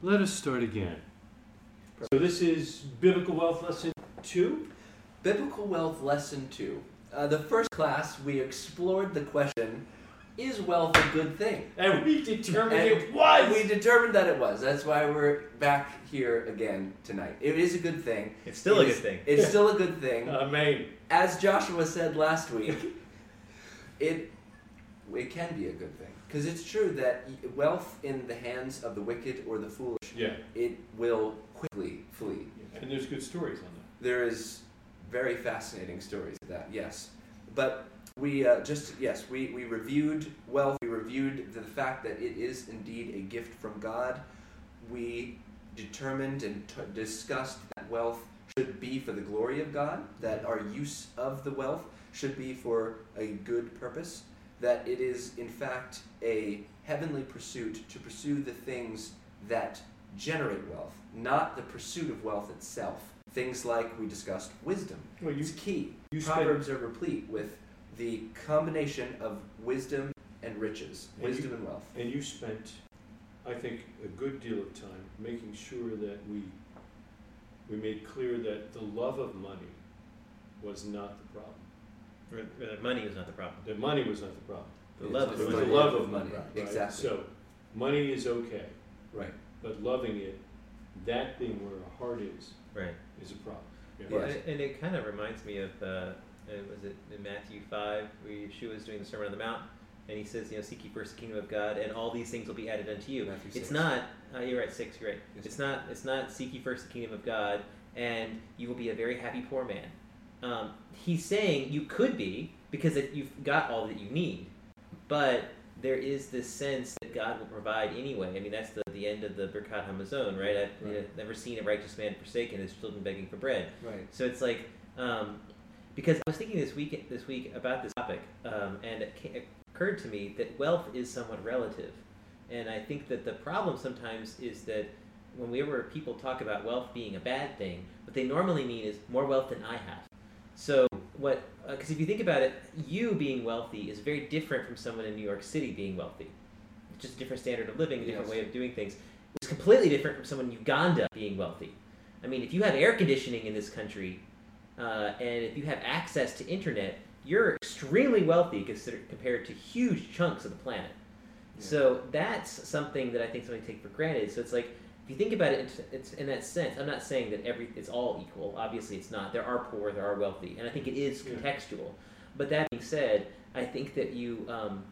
Let us start again. So this is Biblical Wealth Lesson 2? Biblical Wealth Lesson 2. Uh, the first class, we explored the question Is wealth a good thing? And we determined And it was! We determined that it was. That's why we're back here again tonight. It is a good thing. It's still a It good thing. It's Yeah. still a good thing. Amen. As Joshua said last week, it it can be a good thing because it's true that wealth in the hands of the wicked or the foolish, Yeah. it will quickly flee. And there's good stories on that. There is very fascinating stories of that, yes. But we uh, just yes, we, we reviewed wealth. We reviewed the fact that it is indeed a gift from God. We determined and t- discussed that wealth should be for the glory of God. That our use of the wealth should be for a good purpose. That it is in fact a heavenly pursuit to pursue the things that generate wealth, not the pursuit of wealth itself. Things like we discussed wisdom. Well, you, It's key. you Proverbs are replete with the combination of wisdom and riches, And you- wisdom and wealth. and you spent, I think, a good deal of time making sure that we, we made clear that the love of money was not the problem. Or- or Money was not the problem. The money was not the problem. The It's love just of the money. love of money. Right? Exactly. So, money is okay, Right. but loving it, that being where our heart is, Right. is a problem. Yeah. Well, Yes. and, and it kind of reminds me of, uh, uh, was it in Matthew 5, where Yeshua is doing the Sermon on the Mount, and he says, you know, seek ye first the kingdom of God, and all these things will be added unto you. Matthew It's six. not, uh, you're right, 6, you're right. Yes. It's not, it's not seek ye first the kingdom of God, and you will be a very happy poor man. Um, he's saying you could be, because it, you've got all that you need. But there is this sense that God will provide anyway. I mean, that's the, the end of the Birkat Hamazon, right? I've Right. uh, never seen a righteous man forsaken, his children begging for bread. Right. So it's like, um, because I was thinking this week this week about this topic, um, and it, it occurred to me that wealth is somewhat relative, and I think that the problem sometimes is that whenever people talk about wealth being a bad thing, what they normally mean is more wealth than I have. So what? Because if you think about it, you being wealthy is very different from someone in New York City being wealthy. It's just a different standard of living, a different Yes. way of doing things. It's completely different from someone in Uganda being wealthy. I mean, if you have air conditioning in this country, uh, and if you have access to internet, you're extremely wealthy compared to huge chunks of the planet. Yeah. So that's something that I think somebody take for granted. So it's like if you think about it, it's, it's in that sense. I'm not saying that every it's all equal. Obviously, it's not. There are poor, there are wealthy, and I think it is Yeah. contextual. But that being said, I think that you, um,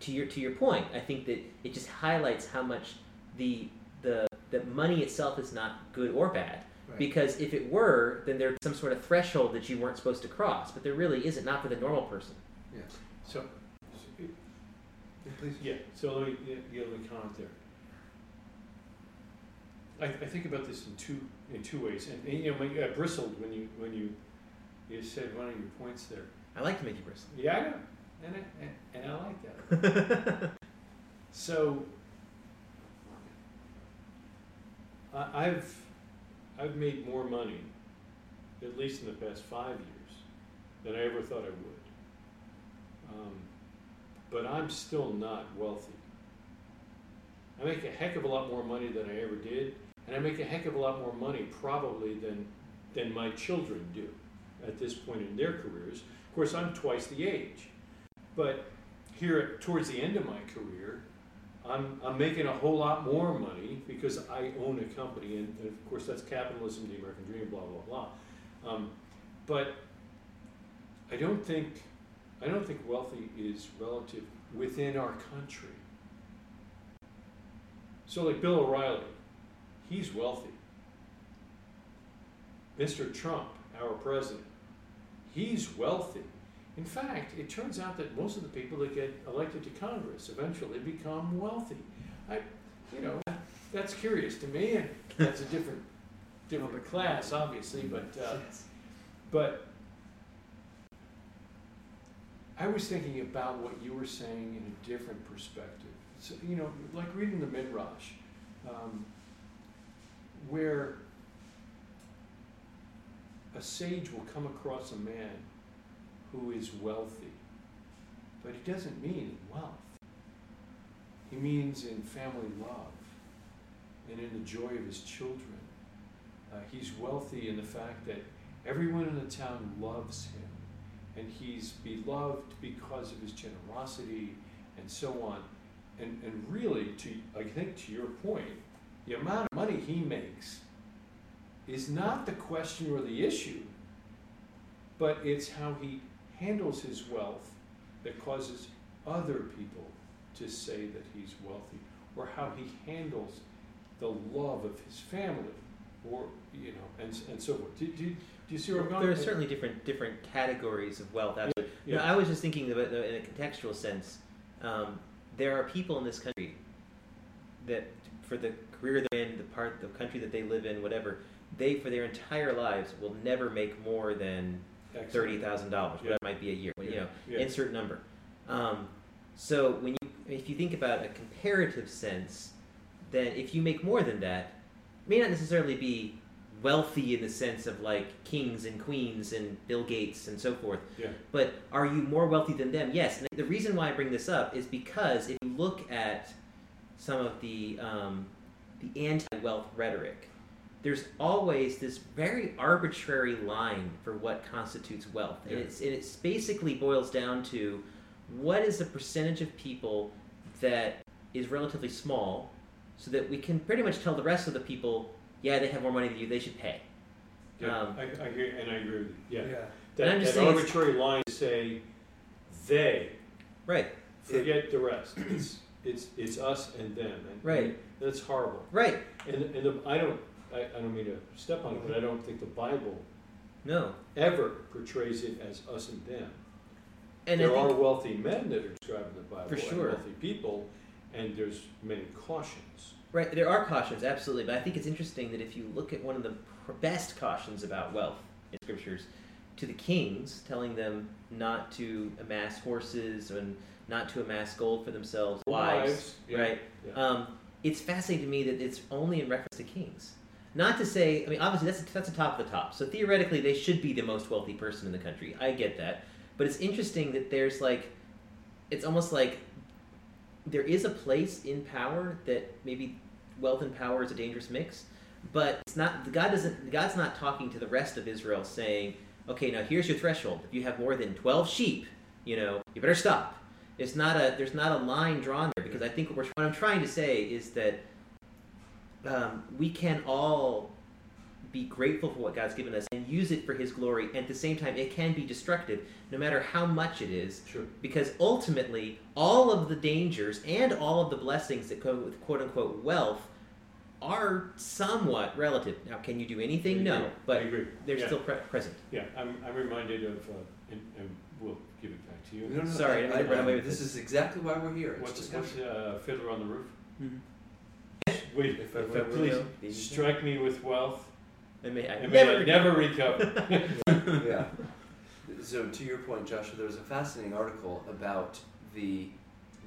to your to your point, I think that it just highlights how much the the the money itself is not good or bad. Right. Because if it were, then there's some sort of threshold that you weren't supposed to cross. But there really isn't, not for the normal person. Yes. So, Yeah, please. yeah, so let me, yeah, yeah, let me comment there. I, I think about this in two, in two ways, and, and, you know, I bristled when you, when you, you said one of your points there. I like to make you bristle. Yeah, I know, and I, and- and I like that. So, I, I've, I've made more money, at least in the past five years, than I ever thought I would. Um, but I'm still not wealthy. I make a heck of a lot more money than I ever did, and I make a heck of a lot more money probably than, than my children do at this point in their careers. Of course, I'm twice the age. But here, towards the end of my career, I'm, I'm making a whole lot more money because I own a company, and, and of course that's capitalism, the American dream, blah blah blah. Um, but I don't think I don't think wealthy is relative within our country. So like Bill O'Reilly, he's wealthy. Mr. Trump, our president, he's wealthy. In fact, it turns out that most of the people that get elected to Congress eventually become wealthy. I, you know, that's curious to me, and that's a different, different class, obviously. But, uh, but I was thinking about what you were saying in a different perspective. So, you know, like reading the Midrash, um, where a sage will come across a man who is wealthy, but he doesn't mean in wealth. He means in family love, and in the joy of his children. Uh, he's wealthy in the fact that everyone in the town loves him, and he's beloved because of his generosity and so on. And, and really, to I think to your point, the amount of money he makes is not the question or the issue, but it's how he handles his wealth that causes other people to say that he's wealthy, or how he handles the love of his family, or you know, and and so forth. Do, do, do you see where I'm going? There are certainly different different categories of wealth. You know, I was just thinking about in a contextual sense. Um, there are people in this country that, for the career they're in, the part, the country that they live in, whatever, they for their entire lives will never make more than thirty thousand dollars, whatever it might be a year. You know, Yeah. insert number. Um, so when you, if you think about a comparative sense, then if you make more than that, it may not necessarily be wealthy in the sense of like kings and queens and Bill Gates and so forth. Yeah. But are you more wealthy than them? Yes. And the reason why I bring this up is because if you look at some of the um, the anti-wealth rhetoric, there's always this very arbitrary line for what constitutes wealth, and Yeah. it's and it's basically boils down to what is the percentage of people that is relatively small, so that we can pretty much tell the rest of the people, yeah, they have more money than you, they should pay. Yeah, Um, I, I hear, and I agree with you. Yeah. And That, I'm just that arbitrary line to say they Right. forget the rest. It's it's us and them, and Right. that's horrible. Right. And and the, I don't I, I don't mean to step on it, but I don't think the Bible No. ever portrays it as us and them. And there are wealthy men that are described in the Bible, For sure. wealthy people, and there's many cautions. Right, there are cautions, absolutely, but I think it's interesting that if you look at one of the best cautions about wealth in scriptures, to the kings, telling them not to amass horses and not to amass gold for themselves, wives, yeah, right? yeah. Um, it's fascinating to me that it's only in reference to kings. Not to say, I mean, obviously that's that's the top of the top. So theoretically, they should be the most wealthy person in the country. I get that, but it's interesting that there's like, it's almost like there is a place in power that maybe wealth and power is a dangerous mix, but it's not. God doesn't. God's not talking to the rest of Israel saying, "Okay, now here's your threshold. If you have more than twelve sheep, you know, you better stop." It's not a. There's not a line drawn there because I think what, we're, what I'm trying to say is that um, we can all be grateful for what God's given us and use it for His glory. And at the same time, it can be destructive, no matter how much it is, Sure. because ultimately all of the dangers and all of the blessings that come with quote unquote wealth are somewhat relative now can you do anything no but they're yeah. still pre- present Yeah, I'm, I'm reminded of, uh, and, and we'll give it to you. No, no, Sorry, I I, didn't away with this this. is exactly why we're here. It's What's, discussion. what's uh, Fiddler on the Roof? Mm-hmm. Wait, If I If I were were please strike me with wealth, I may, I and never, may I never recover. yeah. So to your point, Joshua, there was a fascinating article about the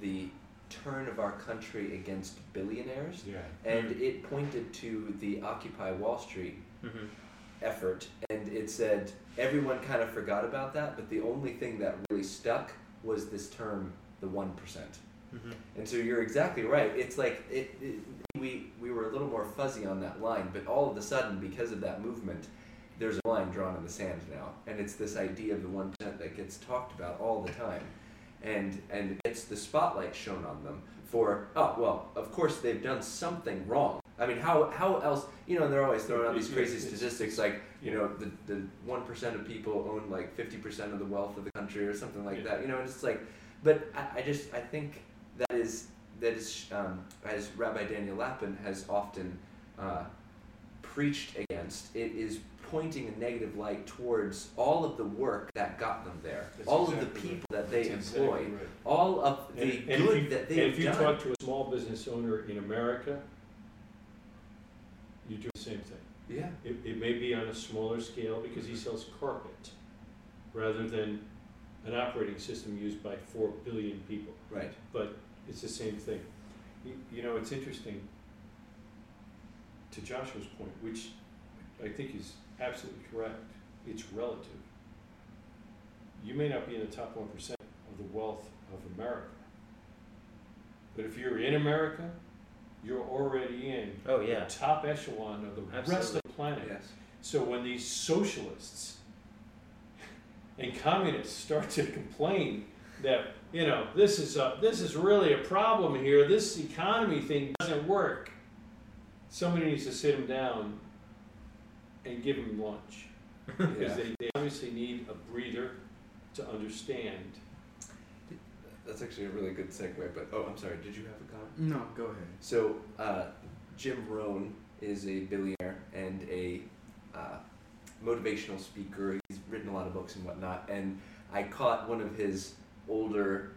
the turn of our country against billionaires, yeah. and it pointed to the Occupy Wall Street Mhm. Effort, and it said everyone kind of forgot about that, but the only thing that really stuck was this term, the one percent. Mhm. And so you're exactly right. It's like it, it, we we were a little more fuzzy on that line, but all of a sudden, because of that movement, there's a line drawn in the sand now, and it's this idea of the one percent that gets talked about all the time, and and it's the spotlight shown on them for oh well, of course they've done something wrong. I mean, how how else? You know, and they're always throwing out these crazy statistics like you know the the one percent of people own like fifty percent of the wealth of the country or something like Yeah. that. You know, and it's like, but I, I just I think that is that is um, as Rabbi Daniel Lapin has often uh, preached against. It is pointing a negative light towards all of the work that got them there, That's all exactly of the right. people that they That's exactly employ, right. all of the And, and good you, that and they've done. if you done. talk to a small business owner in America, you do the same thing. yeah, It, it may be on a smaller scale because he sells carpet rather than an operating system used by four billion people. right. But it's the same thing. You, you know, it's interesting to Joshua's point, which I think is absolutely correct. It's relative. You may not be in the top one percent of the wealth of America, but if you're in America, you're already in Oh yeah. the top echelon of the rest of the planet. Yes. So when these socialists and communists start to complain that you know this is a, this is really a problem here, this economy thing doesn't work, somebody needs to sit them down and give them lunch because Yeah. they, they obviously need a breather to understand. That's actually a really good segue. But oh, I'm sorry. Did you have a comment? No, go ahead. So uh, Jim Rohn is a billionaire and a uh, motivational speaker. He's written a lot of books and whatnot. And I caught one of his older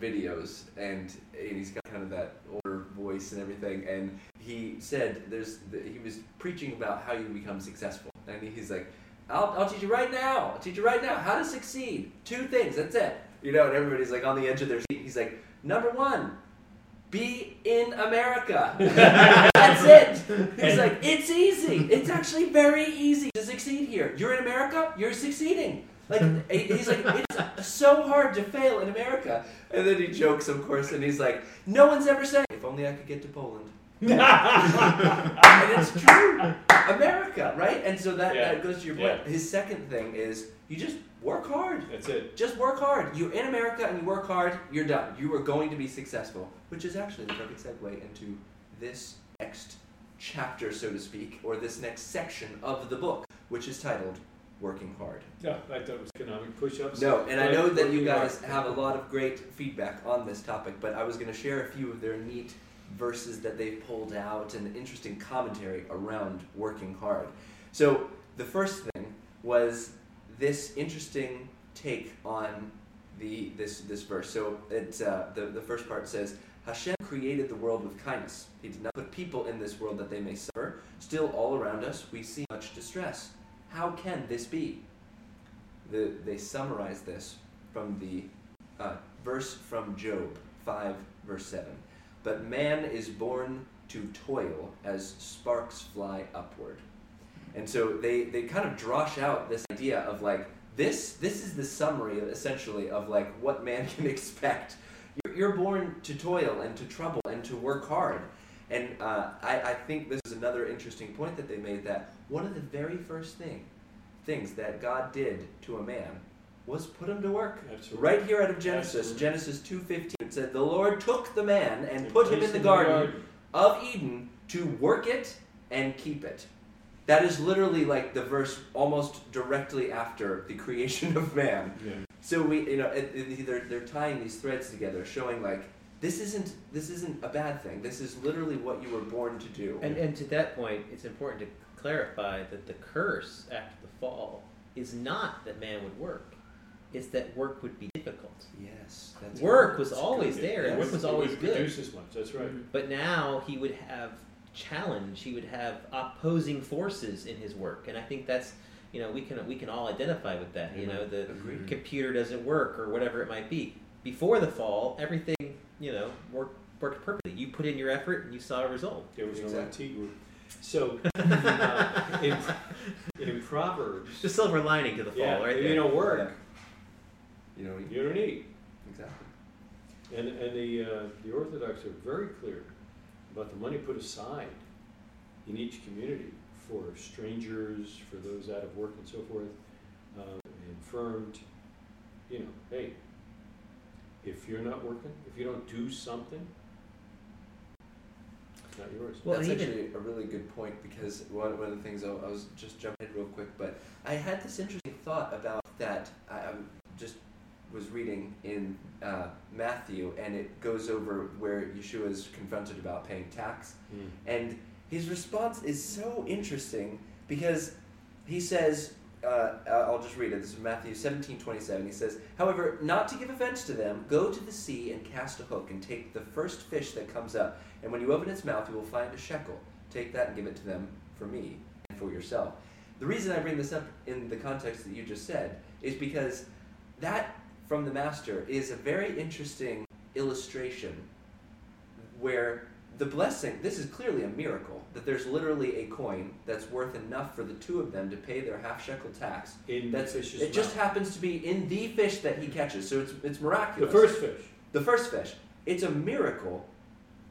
videos, and, and he's got kind of that older voice and everything. And he said there's the, he was preaching about how you become successful, and he's like. I'll, I'll teach you right now. I'll teach you right now how to succeed. Two things. That's it. You know, and everybody's like on the edge of their seat. He's like, number one, be in America. That's it. He's like, it's easy. It's actually very easy to succeed here. You're in America, you're succeeding. Like he's like, it's so hard to fail in America. And then he jokes, of course, and he's like, no one's ever said, if only I could get to Poland. And it's true. America, right? And so that, Yeah. that goes to your point. Yeah. His second thing is you just work hard. That's it. Just work hard. You're in America and you work hard, you're done. You are going to be successful. Which is actually the perfect segue into this next chapter, so to speak, or this next section of the book, which is titled Working Hard. Yeah, I thought it was economic push-ups. No, and I know that you guys hard. have a lot of great feedback on this topic, but I was going to share a few of their neat verses that they've pulled out and interesting commentary around working hard. So the first thing was this interesting take on the this this verse. So it uh, the the first part says. Hashem created the world with kindness. He did not put people in this world that they may suffer. Still, all around us, we see much distress. How can this be? The, they summarize this from the uh, verse from Job 5, verse 7. But man is born to toil as sparks fly upward. And so they, they kind of drosh out this idea of like, this, this is the summary essentially of like what man can expect. You're, born to toil and to trouble and to work hard. And uh, I, I think this is another interesting point that they made that one of the very first thing, things that God did to a man was put him to work. Absolutely. Right here out of Genesis, Absolutely. Genesis 2.15, it said, The Lord took the man and And put him placed in the garden of Eden to work it and keep it. That is literally like the verse almost directly after the creation of man. Yeah. So we, you know, it, it, they're, they're tying these threads together, showing like this isn't this isn't a bad thing. This is literally what you were born to do. And, and to that point, it's important to clarify that the curse after the fall is not that man would work; it's that work would be difficult. yes, that's Work was that's always good. there, and It work was always would good. Produce as much. That's right. But now he would have challenge. He would have opposing forces in his work, and I think that's you know we can we can all identify with that. You know, the Agreed. computer doesn't work or whatever it might be. Before the fall, everything you know worked worked perfectly. You put in your effort and you saw a result. There was no Exactly. IT group. So uh, in, in Proverbs, The silver lining to the fall, yeah, right if there. you don't work, You know, you don't eat. exactly. And, and the, uh, the Orthodox are very clear about the money put aside in each community for strangers, for those out of work and so forth, uh, infirmed. You know, hey, if you're not working, if you don't do something, it's not yours. Well, That's actually a really good point because one, one of the things I, I was just jumping in real quick, but I had this interesting thought about that. I, I just was reading in uh, Matthew, and it goes over where Yeshua is confronted about paying tax, Hmm. and his response is so interesting because he says, uh, I'll just read it. This is Matthew 17 27. He says, However, not to give offense to them, go to the sea and cast a hook and take the first fish that comes up. And when you open its mouth, you will find a shekel. Take that and give it to them for me and for yourself. The reason I bring this up in the context that you just said is because that from the master is a very interesting illustration where the blessing this is clearly a miracle that there's literally a coin that's worth enough for the two of them to pay their half shekel tax In that's the fish's it just happens to be in the fish that he catches so it's it's miraculous. the first fish. the first fish it's a miracle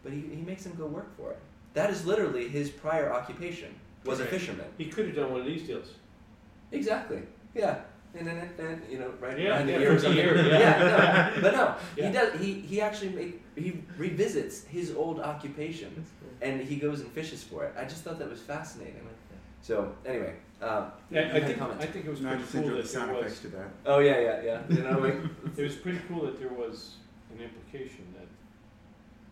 but he, he makes him go work for it. That is literally his prior occupation was a fisherman. He could have done one of these deals. Exactly. Yeah. And then, then you know, right Yeah, behind yeah, the ear or something. ear, yeah. no, but no, Yeah. he does. He he actually make, he revisits his old occupation cool. and he goes and fishes for it. I just thought that was fascinating. I like that. So anyway, um, I, I you had think comment. I think it was No, I pretty cool enjoyed the that sound there was. to that. oh yeah, yeah, yeah. You know, like, It was pretty cool that there was an implication that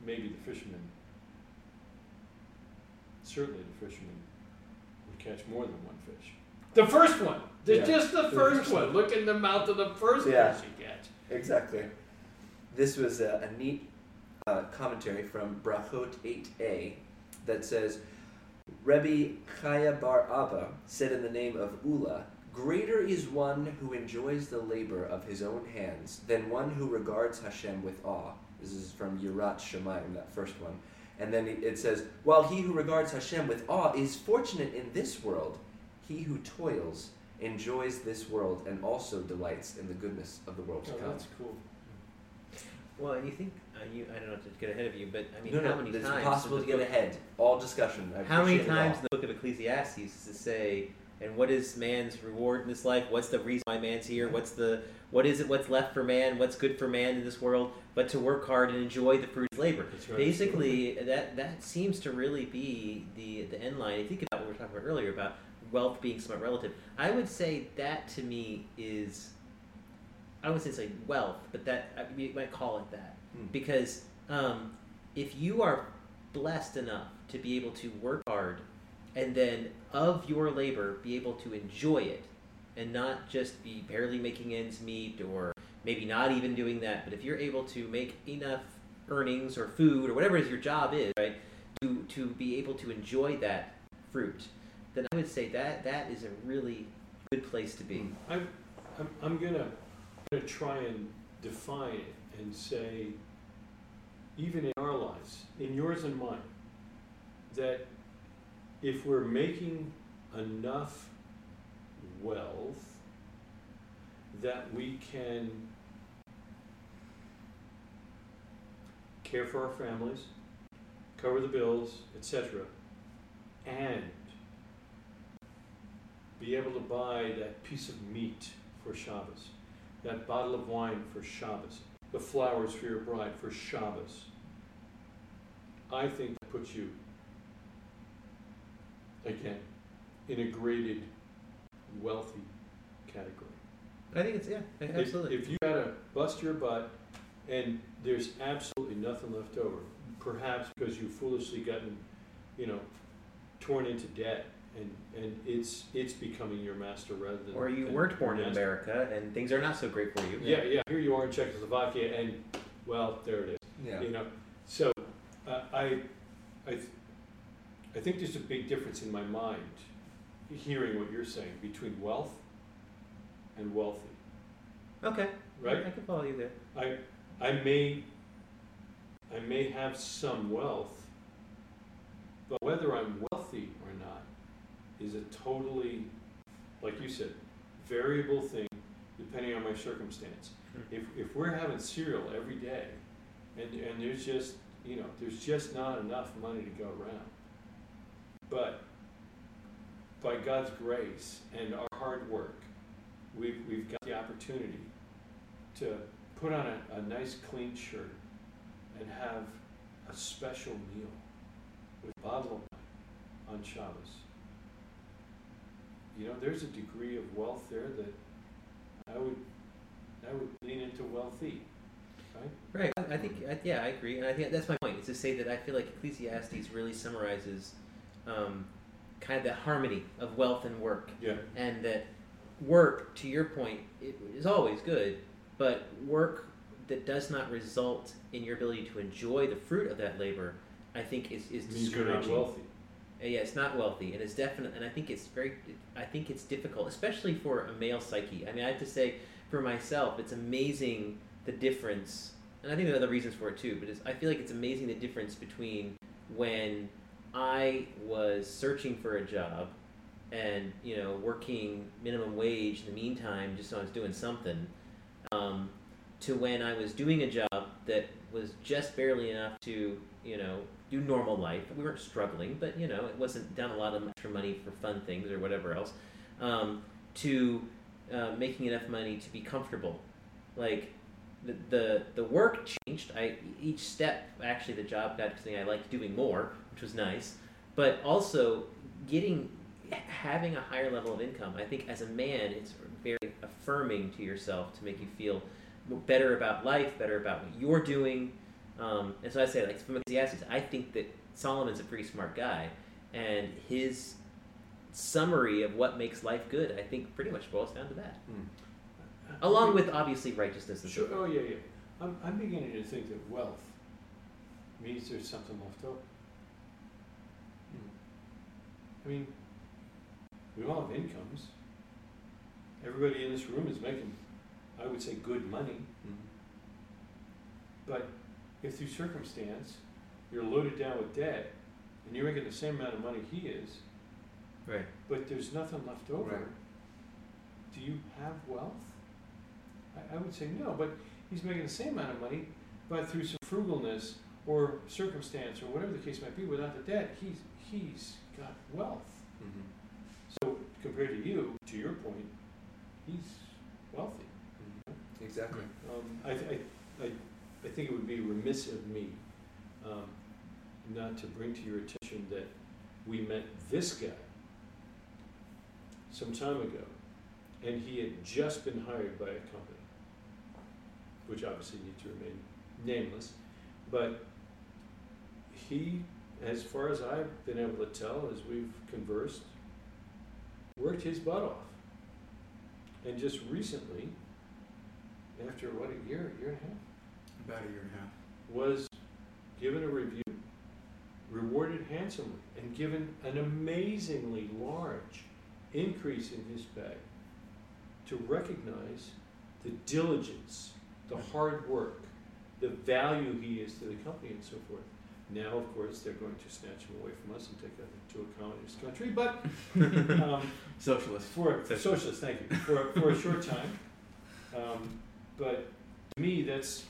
maybe the fisherman, certainly the fisherman, would catch more than one fish. The first one, the, Yeah. just the The first first one. Look in the mouth of the first Yeah. fish you catch. exactly. This was a, a neat uh, commentary from Brachot 8a that says, Rebbe Chaya Bar Abba said in the name of Ula, Greater is one who enjoys the labor of his own hands than one who regards Hashem with awe. This is from Yirat Shemaim, that first one. And then it it says, While he who regards Hashem with awe is fortunate in this world, he who toils enjoys this world and also delights in the goodness of the world to Oh, come. that's cool. Well, and you think uh, you I don't know to get ahead of you, but I mean, no, how no, many it's times? impossible in to get book- ahead. All discussion. I How many appreciate it all. times in the book of Ecclesiastes does it say, and what is man's reward in this life? What's the reason why man's here? What's the what is it? What's left for man? What's good for man in this world? But to work hard and enjoy the fruit of labor. That's right. Basically, that that seems to really be the the end line. I think about what we were talking about earlier about wealth being somewhat relative. I would say that to me is, I would say it's like wealth, but that I- you might call it that Hmm. because um, if you are blessed enough to be able to work hard and then of your labor be able to enjoy it and not just be barely making ends meet or maybe not even doing that but if you're able to make enough earnings or food or whatever it is your job is right to to be able to enjoy that fruit then i would say that that is a really good place to be I'm, I'm, I'm gonna, gonna try and define it and say, even in our lives, in yours and mine, that if we're making enough wealth that we can care for our families, cover the bills, etc., and be able to buy that piece of meat for Shabbos, that bottle of wine for Shabbos, the flowers for your bride for Shabbos. I think that puts you, again, in a graded, wealthy category. i think it's yeah If- absolutely If, you gotta bust your butt and there's absolutely nothing left over, perhaps because you've foolishly gotten, you know, torn into debt and, and it's it's becoming your master rather than or you than weren't born in master. America and things are not so great for you Yeah, yeah. Here you are in Czechoslovakia, and well, there it is. Yeah. You know, so uh, I, I, th- I think there's a big difference in my mind, hearing what you're saying between wealth and wealthy, okay right? i can follow you there I, I may, I may have some wealth, but whether I'm wealthy or not is a totally, like you said, variable thing depending on my circumstance. If, if we're having cereal every day and, and there's just, you know, there's just not enough money to go around. But by God's grace and our hard work, we've, we've got the opportunity to put on a, a nice clean shirt and have a special meal with a bottle of wine on Shabbos. You know, there's a degree of wealth there that I would, I would lean into wealthy, right? Right. I I think, yeah, I agree, and I think that's my point. Is to say that I feel like Ecclesiastes really summarizes um, kind of that harmony of wealth and work, Yeah. and that work, to your point, it is always good, but work that does not result in your ability to enjoy the fruit of that labor, I think is is Means you're not discouraging. Uh, Yeah, it's not wealthy, and it's definite, and I think it's very, I think it's difficult, especially for a male psyche. I mean, I have to say, for myself, it's amazing the difference, and I think there are other reasons for it too. But I feel like it's amazing the difference between when I was searching for a job, and you know, working minimum wage in the meantime, just so I was doing something, um, to when I was doing a job that was just barely enough to, you know, do normal life. We weren't struggling, but you know, it wasn't down a lot of extra money for fun things or whatever else. Um, to uh, making enough money to be comfortable, like the, the the work changed. I each step actually the job got to something I liked doing more, which was nice. But also getting having a higher level of income. I think as a man, it's very affirming to yourself to make you feel better about life, better about what you're doing. Um, and so I say, like from Ecclesiastes, I think that Solomon's a pretty smart guy, and his summary of what makes life good, I think, pretty much boils down to that. Mm. Along with obviously righteousness and Sure, so oh, yeah, yeah. I'm, I'm beginning to think that wealth means there's something left over. I mean, we all have incomes. Everybody in this room is making, I would say, good money. Mm. But if through circumstance, you're loaded down with debt, and you're making the same amount of money he is, Right. but there's nothing left over, Right. do you have wealth? I, I would say no, but he's making the same amount of money, but through some frugalness or circumstance or whatever the case might be, without the debt, he's he's got wealth. Mhm. So compared to you, to your point, he's wealthy. Mhm. Exactly. Um, I, I, I, I think it would be remiss of me um, not to bring to your attention that we met this guy some time ago, and he had just been hired by a company, which obviously needs to remain nameless, but he, as far as I've been able to tell, as we've conversed, worked his butt off. And just recently, after what, a year, a year and a half, About a year and a half. was given a review, rewarded handsomely, and given an amazingly large increase in his pay to recognize the diligence, the hard work, the value he is to the company and so forth. Now, of course, they're going to snatch him away from us and take us to a communist country, but um, Socialist. for socialist, thank you, for, for a short time. Um, but to me, that's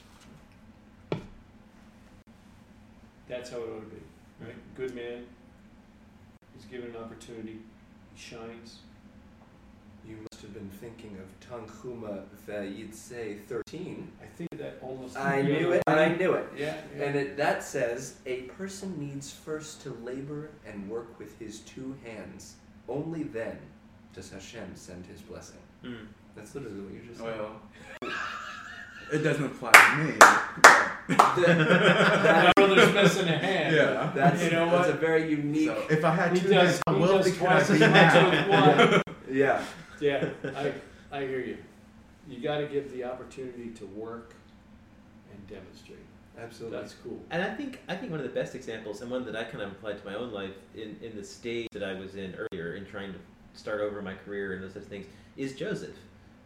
that's how it ought to be, right? Good man. He's given an opportunity. He shines. You must have been thinking of Tanhuma Vayitse 13. I think that almost. I knew it, and I knew it. Yeah. yeah. And it, that says, a person needs first to labor and work with his two hands. Only then does Hashem send his blessing. Mm. That's literally what you just said. Well, it doesn't apply to me. but- That- My brother's missing a hand. yeah. that's, You know that's what? a very unique. So if I had He two does- hands, how he wealthy could I twice be as much now? with one. yeah. Yeah, I, I hear you. You got to give the opportunity to work and demonstrate. Absolutely. That's cool. And I think I think one of the best examples, and one that I kind of applied to my own life in, in the stage that I was in earlier in trying to start over my career and those such things, is Joseph.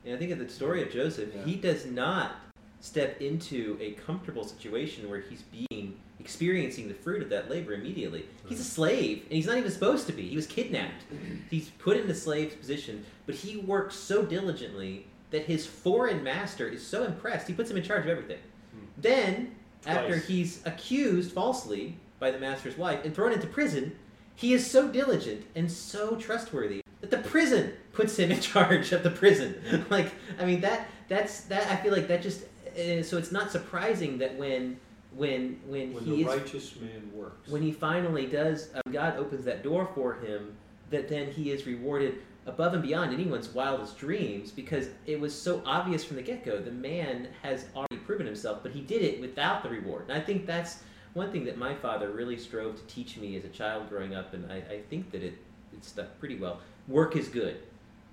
And I think of the story of Joseph, Yeah. he does not step into a comfortable situation where he's being experiencing the fruit of that labor immediately. He's a slave, and he's not even supposed to be. He was kidnapped. He's put in the slave's position, but he works so diligently that his foreign master is so impressed, he puts him in charge of everything. Hmm. Then, after he's accused falsely by the master's wife and thrown into prison, he is so diligent and so trustworthy that the prison puts him in charge of the prison. like, I mean, that that's that. I feel like that just. Uh, so it's not surprising that when when when, When he the is righteous man works. when he finally does, uh, God opens that door for him, that then he is rewarded above and beyond anyone's wildest dreams because it was so obvious from the get go. The man has already proven himself, but he did it without the reward. And I think that's one thing that my father really strove to teach me as a child growing up, and I, I think that it, it stuck pretty well. Work is good.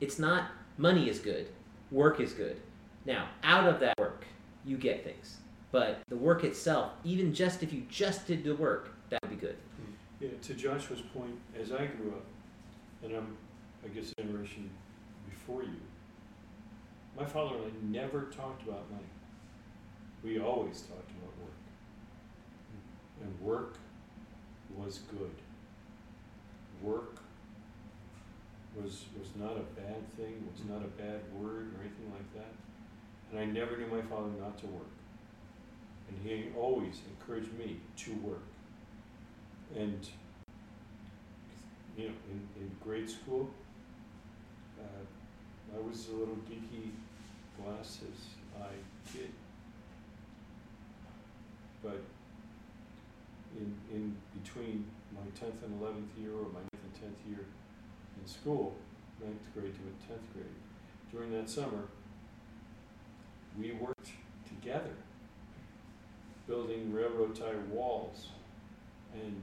It's not money is good, work is good. Now, out of that work, you get things. But the work itself, even just if you just did the work, that would be good. Yeah, to Joshua's point, as I grew up, and I'm, I guess, a generation before you, my father and I never talked about money. We always talked about work. And work was good. Work was, was not a bad thing, was not a bad word or anything like that. And I never knew my father not to work. And he always encouraged me to work. And, you know, in, in grade school, uh, I was a little geeky glasses eye kid. But in, in between my tenth and eleventh year, or my ninth and tenth year in school, ninth grade to tenth grade, during that summer, we worked together, building railroad tie walls, and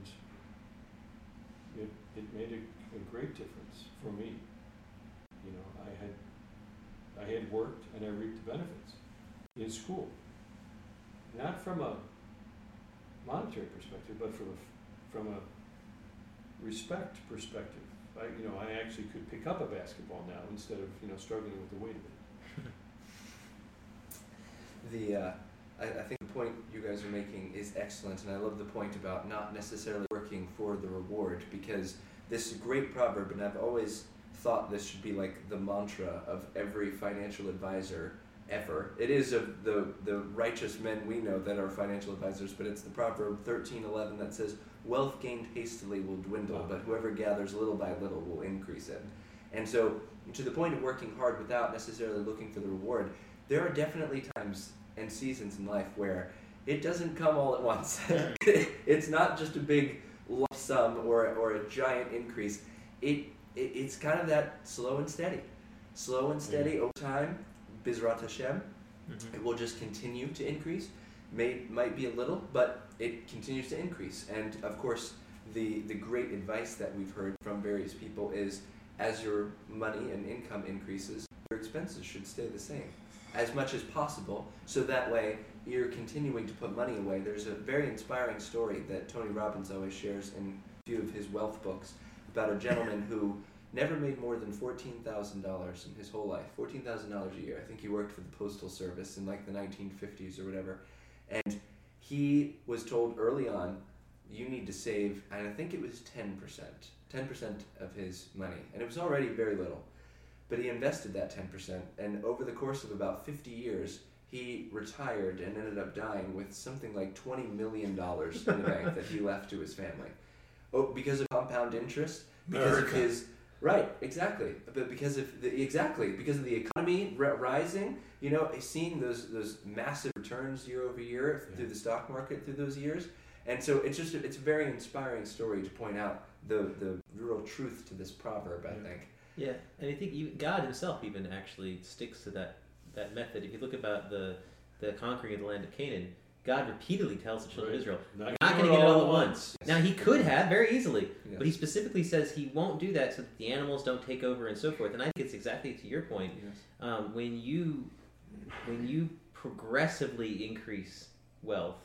it, it made a, a great difference for me. You know, I had I had worked and I reaped the benefits in school. Not from a monetary perspective, but from a, from a respect perspective. I, you know, I actually could pick up a basketball now instead of, you know, struggling with the weight of it. The uh, I, I think the point you guys are making is excellent, and I love the point about not necessarily working for the reward because this is a great proverb, and I've always thought this should be like the mantra of every financial advisor ever. It is of the the righteous men we know that are financial advisors, but it's the proverb thirteen eleven that says, "Wealth gained hastily will dwindle, but whoever gathers little by little will increase it." And so, to the point of working hard without necessarily looking for the reward, there are definitely times and seasons in life where it doesn't come all at once. it's not just a big lump sum or or a giant increase. It, it it's kind of that slow and steady, slow and steady over time. Bizrat Hashem, Mhm. it will just continue to increase. May might be a little, but it continues to increase. And of course, the the great advice that we've heard from various people is, as your money and income increases, your expenses should stay the same, as much as possible. So that way, you're continuing to put money away. There's a very inspiring story that Tony Robbins always shares in a few of his wealth books about a gentleman who never made more than fourteen thousand dollars in his whole life. Fourteen thousand dollars a year. I think he worked for the postal service in like the nineteen fifties or whatever. And he was told early on, you need to save, and I think it was ten percent, ten percent of his money, and it was already very little. But he invested that ten percent, and over the course of about fifty years, he retired and ended up dying with something like twenty million dollars in the bank that he left to his family. Oh, because of compound interest, because America. of his right, exactly. But because of the exactly because of the economy ri- rising, you know, seeing those those massive returns year over year Yeah. through the stock market through those years, and so it's just it's a very inspiring story to point out the the real truth to this proverb. I Yeah. think. Yeah, and I think even God Himself even actually sticks to that that method. If you look about the the conquering of the land of Canaan, God repeatedly tells the children of Israel, Not "You're not going to get it all at once." Yes. Now He could have very easily, but He specifically says He won't do that so that the animals don't take over and so forth. And I think it's exactly to your point. Yes. Um, when you when you progressively increase wealth,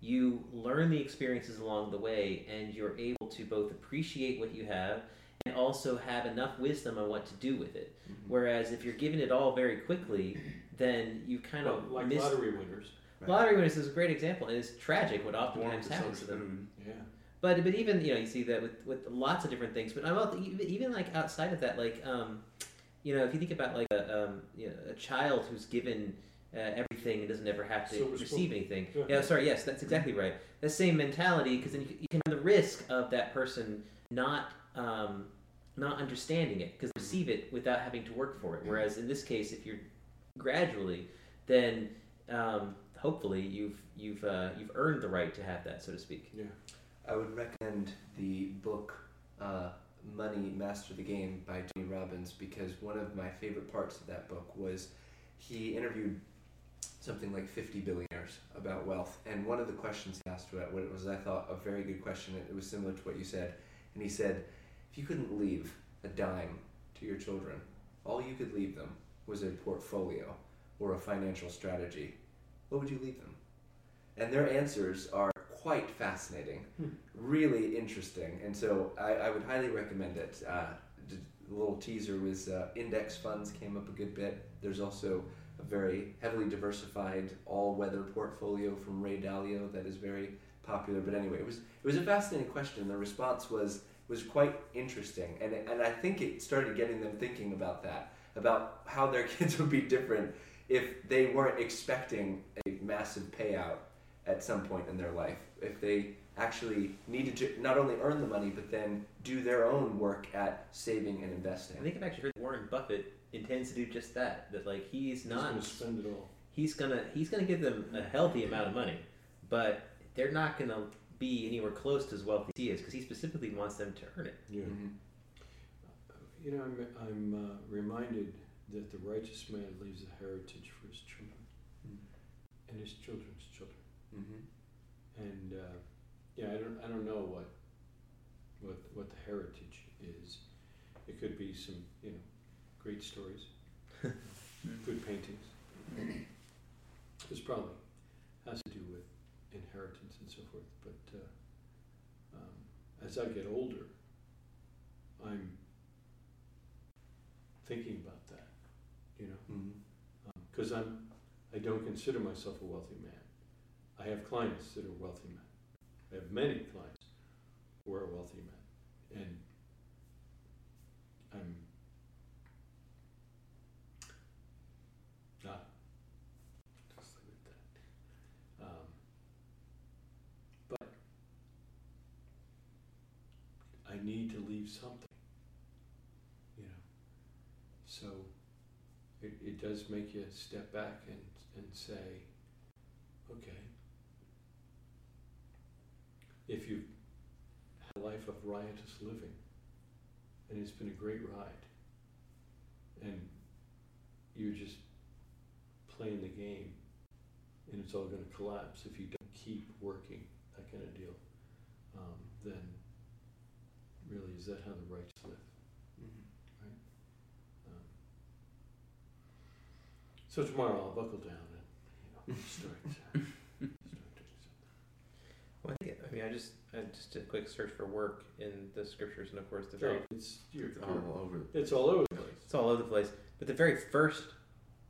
you learn the experiences along the way, and you're able to both appreciate what you have and also have enough wisdom on what to do with it. Mhm. Whereas if you're given it all very quickly, then you kind Well, of like miss. lottery winners. Lottery winners is a great example, and it's tragic what Warm oftentimes happens to some them. food. Yeah. But but even you know you see that with, with lots of different things. But I'm also, even, even like outside of that, like um, you know, if you think about like a um, you know, a child who's given uh, everything and doesn't ever have to Silver receive spoon. anything. Yeah. Yeah, sorry. Yes, that's exactly right. The same mentality, because then you, you can have the risk of that person not um, not understanding it because receive it without having to work for it. Whereas in this case, if you're gradually, then um, hopefully you've you've uh, you've earned the right to have that, so to speak. Yeah. I would recommend the book uh, Money Master the Game by Tony Robbins because one of my favorite parts of that book was he interviewed something like 50 billionaires about wealth. And one of the questions he asked what what was, I thought, a very good question. It was similar to what you said. And he said, if you couldn't leave a dime to your children, all you could leave them was a portfolio or a financial strategy, what would you leave them? And their answers are quite fascinating, Hmm. really interesting. And so I, I would highly recommend it. Uh, a little teaser was uh, index funds came up a good bit. There's also a very heavily diversified all-weather portfolio from Ray Dalio that is very popular. But anyway, it was it was a fascinating question. The response was was quite interesting, and and I think it started getting them thinking about that, about how their kids would be different if they weren't expecting a massive payout at some point in their life. If they actually needed to not only earn the money but then do their own work at saving and investing. I think I've actually heard Warren Buffett intends to do just that. That like he's He's not gonna spend it all. he's gonna he's gonna give them a healthy amount of money, but they're not gonna be anywhere close to as wealthy as he is because he specifically wants them to earn it. Yeah. Mhm. You know, I'm, I'm uh, reminded that the righteous man leaves a heritage for his children and his children's children. Mhm. And uh, yeah, I don't, I don't know what, what, what the heritage is. It could be some, you know, great stories, good paintings. This probably has to do with inheritance and so forth. But uh, um, as I get older, I'm thinking about that, you know, because I'm, I don't consider myself a wealthy man. I have clients that are wealthy men. I have many clients who are wealthy men, and I'm not. Just leave it at that. Um, but I need to leave something, you know. So it, it does make you step back and, and say, okay, if you've had a life of riotous living and it's been a great ride and you're just playing the game and it's all going to collapse if you don't keep working, that kind of deal, um, then is that how the righteous live? Mhm. Um, so tomorrow I'll buckle down and you know, start, uh, start doing something. Well, I, think, I mean, I just I just did a quick search for work in the scriptures, and of course, the very it's It's all over. it's all over the place. it's all over the place. But the very first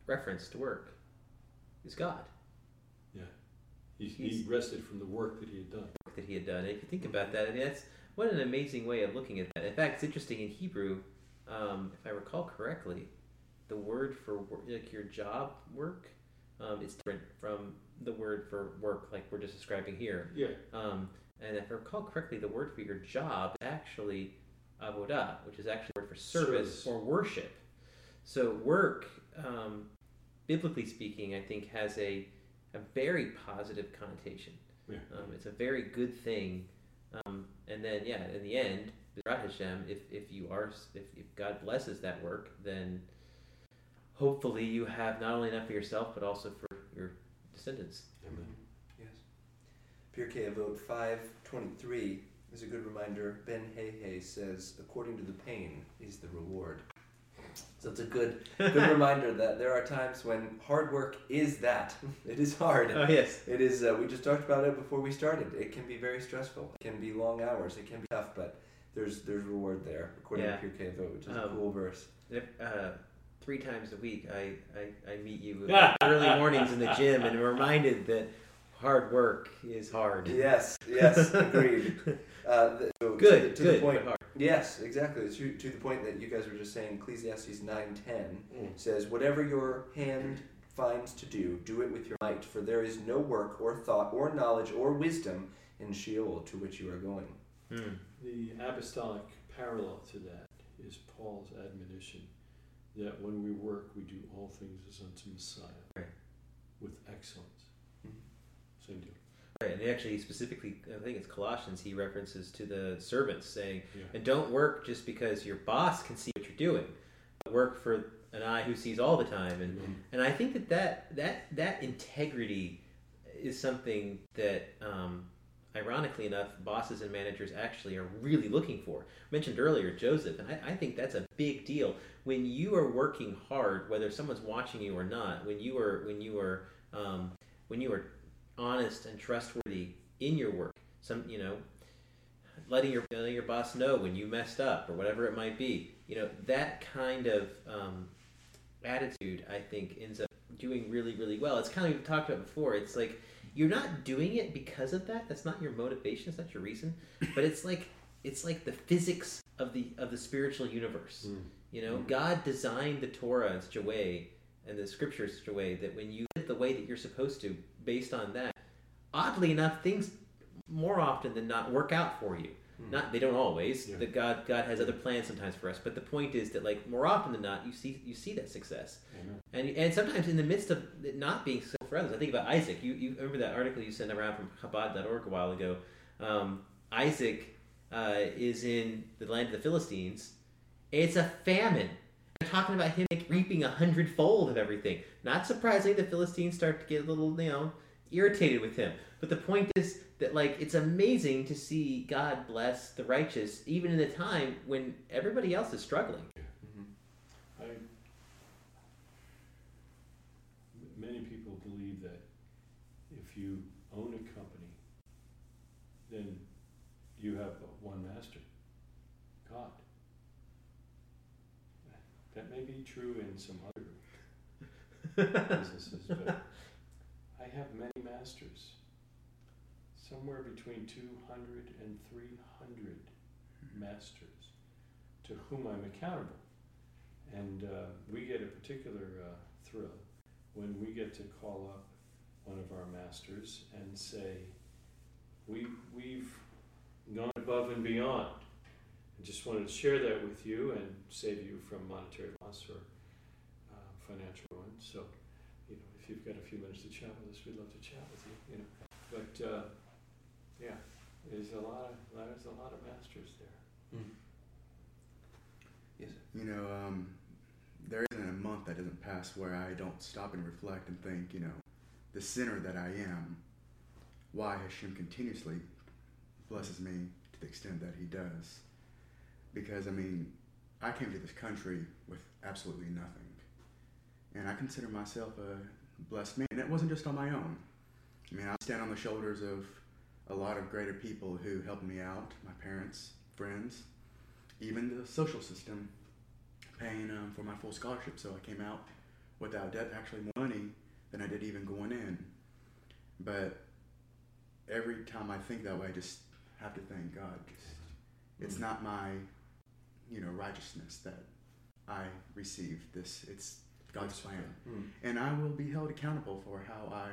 reference to work is God Yeah, he, he rested from the work that he had done. that he had done. And if you think about that, I mean, that's what an amazing way of looking at that. In fact, it's interesting in Hebrew, um, if I recall correctly, the word for wor- like your job work, um, it's different from the word for work like we're just describing here. Yeah, Um, and if I recall correctly, the word for your job is actually avodah, which is actually the word for service, Service. or worship. So work, um, biblically speaking, I think has a, a very positive connotation. yeah. Um, it's a very good thing. Um, and then, yeah, in the end, Hashem, if, if you are, if, if God blesses that work, then hopefully you have not only enough for yourself, but also for your descendants. Amen. Yes. Pirkei Avot 5.23 is a good reminder. Ben Hei Hei says, according to the pain is the reward. So it's a good good reminder that there are times when hard work is that. It is hard. Oh, yes. It is. Uh, we just talked about it before we started. It can be very stressful. It can be long hours. It can be tough, but there's there's reward there, according Yeah. to Pirkei Avot, which is a Um, cool verse. If, uh, three times a week, I, I, I meet you early mornings in the gym and reminded that hard work is hard. Yes, yes, agreed. Uh, so Good, to, the, to good, the point. But hard. Yes, exactly. To, to the point that you guys were just saying, Ecclesiastes nine ten Mm. says, "Whatever your hand finds to do, do it with your might, for there is no work or thought or knowledge or wisdom in Sheol to which you are going." Hmm. The apostolic parallel to that is Paul's admonition that when we work, we do all things as unto Messiah Right. with excellence. Mhm. Same deal. Right, and actually, specifically, I think it's Colossians, he references to the servants saying, Yeah. and don't work just because your boss can see what you're doing. Work for an eye who sees all the time. And, Amen. and I think that that, that, that integrity is something that, um, ironically enough, bosses and managers actually are really looking for. mentioned earlier, Joseph, and I, I think that's a big deal. When you are working hard, whether someone's watching you or not, when you are when you are um, when you are honest and trustworthy in your work, some you know, letting your letting your boss know when you messed up or whatever it might be, you know, that kind of um, attitude, I think, ends up doing really really well. It's kind of we've talked about before. It's like you're not doing it because of that. That's not your motivation. That's not your reason. But it's like it's like the physics of the of the spiritual universe. Mm. You know, Mhm. God designed the Torah in such a way and the scripture in such a way that when you live the way that you're supposed to, based on that, oddly enough, things more often than not work out for you. Not they don't always. Yeah. That God God has other plans sometimes for us. But the point is that like more often than not, you see you see that success. Amen. And, and sometimes in the midst of it not being so for others, I think about Isaac. You, you remember that article you sent around from Chabad.org a while ago. Um, Isaac uh, is in the land of the Philistines. It's a famine. They're talking about him like, reaping a hundredfold of everything. Not surprisingly, the Philistines start to get a little, you know, irritated with him. But the point is that like it's amazing to see God bless the righteous, even in a time when everybody else is struggling. Mhm. I, many people believe that if you own a company, then you have one master, God. That may be true in some other businesses, but I have many masters. Somewhere between 200 and 300 masters to whom I'm accountable. And uh, we get a particular uh, thrill when we get to call up one of our masters and say, we, We've gone above and beyond. I just wanted to share that with you and save you from monetary loss or uh, financial ruin. So, you know, if you've got a few minutes to chat with us, we'd love to chat with you. You know, but uh, yeah, there's a lot of there's a lot of masters there. Mm. Yes. You know, um, there isn't a month that doesn't pass where I don't stop and reflect and think, you know, the sinner that I am, why Hashem continuously blesses me to the extent that He does. Because, I mean, I came to this country with absolutely nothing. And I consider myself a blessed me. And it wasn't just on my own. I mean, I stand on the shoulders of a lot of greater people who helped me out my parents, friends, even the social system paying um, for my full scholarship. So I came out without debt, actually more money than I did even going in. But every time I think that way, I just have to thank God. Just, it's not my, you know, righteousness that I received this. It's God's plan, Mm. and I will be held accountable for how I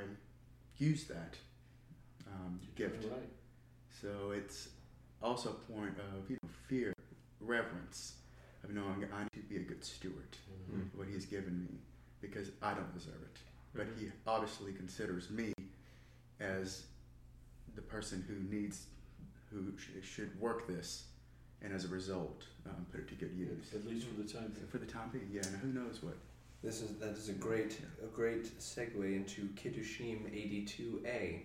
use that um, gift. Right. So it's also a point of you know fear, reverence, of knowing I need to be a good steward Mhm. of what He's given me because I don't deserve it. But Mhm. He obviously considers me as the person who needs, who sh- should work this, and as a result, um, put it to good use. At least for the time being. For the time being, yeah. And who knows what? This is that is a great a great segue into Kiddushin 82a,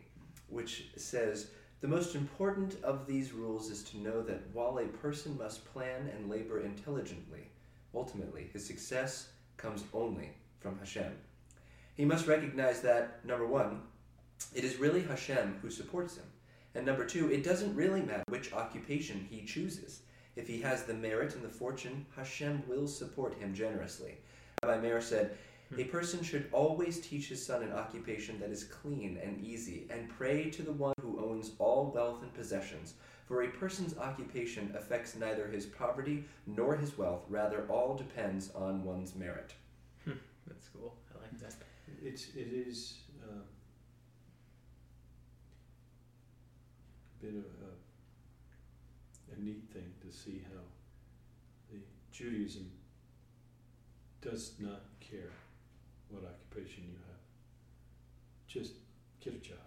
which says the most important of these rules is to know that while a person must plan and labor intelligently, ultimately his success comes only from Hashem. He must recognize that number one, it is really Hashem who supports him, and number two, it doesn't really matter which occupation he chooses. If he has the merit and the fortune, Hashem will support him generously. Rabbi Meir said, A person should always teach his son an occupation that is clean and easy, and pray to the one who owns all wealth and possessions. For a person's occupation affects neither his poverty nor his wealth, rather, all depends on one's merit. That's cool. I like that. It's it is um, been a, a a neat thing to see how the Judaism does not care what occupation you have. Just get a job.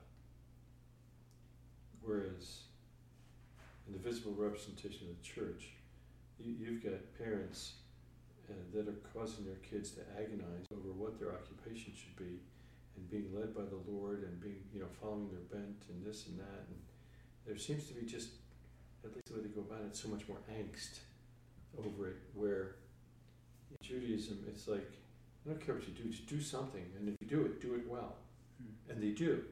Whereas in the visible representation of the church, you, you've got parents uh, that are causing their kids to agonize over what their occupation should be and being led by the Lord and being, you know, following their bent and this and that. And there seems to be just, at least the way they go about it, so much more angst over it. Where Judaism, it's like, I don't care what you do, just do something. And if you do it, do it well. And they do.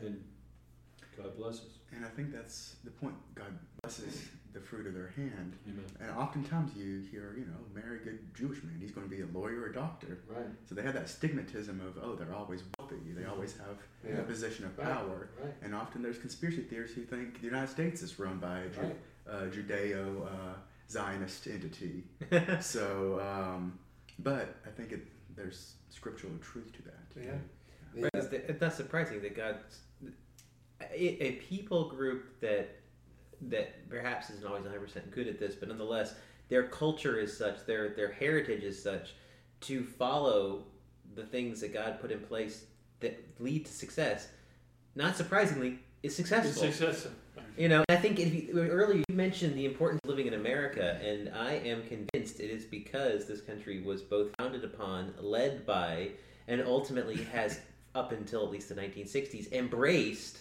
And God blesses. And I think that's the point. God blesses the fruit of their hand. Amen. And oftentimes you hear, you know, marry a good Jewish man. He's going to be a lawyer or a doctor. Right. So they have that stigmatism of, oh, they're always wealthy. They always have Yeah. a position of Right. power. Right. And often there's conspiracy theorists who think the United States is run by a Ju- uh, Judeo uh, Zionist entity. so, um, but I think it, there's scriptural truth to that. Yeah. Right, it's, it's not surprising that God's a, a people group that that perhaps isn't always 100 percent good at this, but nonetheless, their culture is such, their their heritage is such, to follow the things that God put in place that lead to success. Not surprisingly, is It's successful. You know, I think if you, earlier you mentioned the importance of living in America, and I am convinced it is because this country was both founded upon, led by, and ultimately has, up until at least the 1960s, embraced